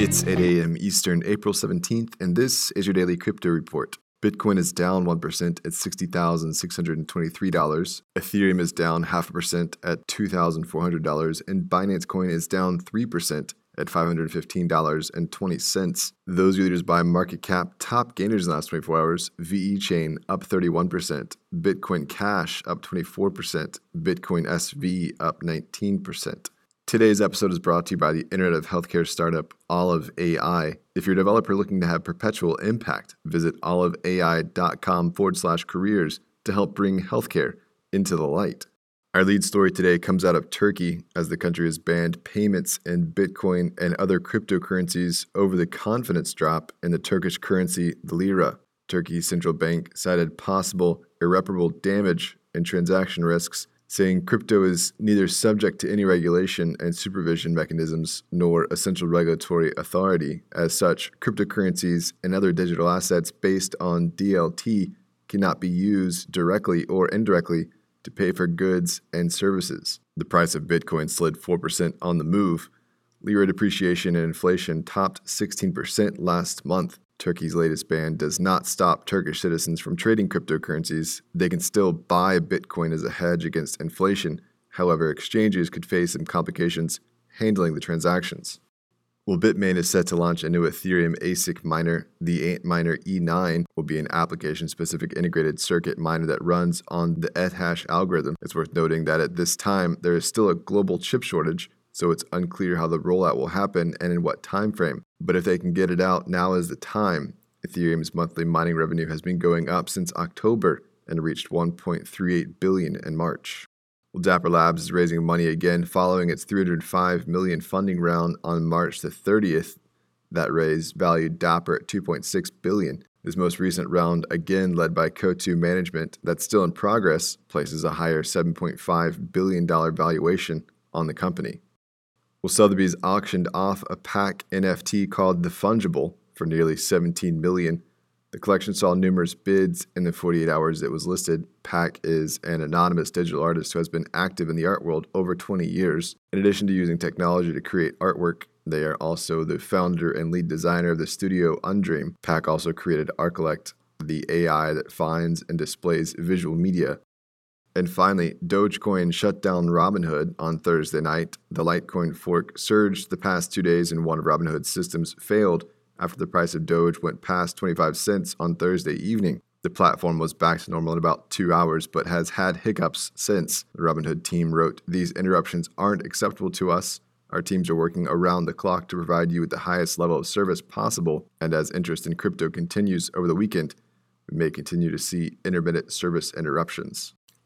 It's 8 a.m. Eastern, April 17th, and this is your daily crypto report. Bitcoin is down 1% at $60,623. Ethereum is down half a percent at $2,400. And Binance Coin is down 3% at $515.20. Those leaders by market cap. Top gainers in the last 24 hours VeChain up 31%, Bitcoin Cash up 24%, Bitcoin SV up 19%. Today's episode is brought to you by the Internet of Healthcare startup Olive AI. If you're a developer looking to have perpetual impact, visit oliveai.com forward slash careers to help bring healthcare into the light. Our lead story today comes out of Turkey as the country has banned payments in Bitcoin and other cryptocurrencies over the confidence drop in the Turkish currency, the lira. Turkey's central bank cited possible irreparable damage and transaction risks saying crypto is neither subject to any regulation and supervision mechanisms nor a central regulatory authority. As such, cryptocurrencies and other digital assets based on DLT cannot be used directly or indirectly to pay for goods and services. The price of Bitcoin slid 4% on the move. Lira depreciation and inflation topped 16% last month. Turkey's latest ban does not stop Turkish citizens from trading cryptocurrencies. They can still buy Bitcoin as a hedge against inflation. However, exchanges could face some complications handling the transactions. Well, Bitmain is set to launch a new Ethereum ASIC miner. The Antminer E9 will be an application specific integrated circuit miner that runs on the Ethash algorithm. It's worth noting that at this time, there is still a global chip shortage, so it's unclear how the rollout will happen and in what time frame. But if they can get it out, now is the time. Ethereum's monthly mining revenue has been going up since October and reached 1.38 billion in March. Well, Dapper Labs is raising money again following its 305 million funding round on March the 30th. That raise valued Dapper at 2.6 billion. This most recent round, again led by Coatue Management, that's still in progress, places a higher $7.5 billion valuation on the company. Well, Sotheby's auctioned off a Pak NFT called The Fungible for nearly 17 million. The collection saw numerous bids in the 48 hours it was listed. Pak is an anonymous digital artist who has been active in the art world over 20 years. In addition to using technology to create artwork, they are also the founder and lead designer of the studio Undream. Pak also created Archillect, the AI that finds and displays visual media and finally, Dogecoin shut down Robinhood on Thursday night. The Litecoin fork surged the past two days, and one of Robinhood's systems failed after the price of Doge went past 25 cents on Thursday evening. The platform was back to normal in about two hours, but has had hiccups since. The Robinhood team wrote, These interruptions aren't acceptable to us. Our teams are working around the clock to provide you with the highest level of service possible, and as interest in crypto continues over the weekend, we may continue to see intermittent service interruptions.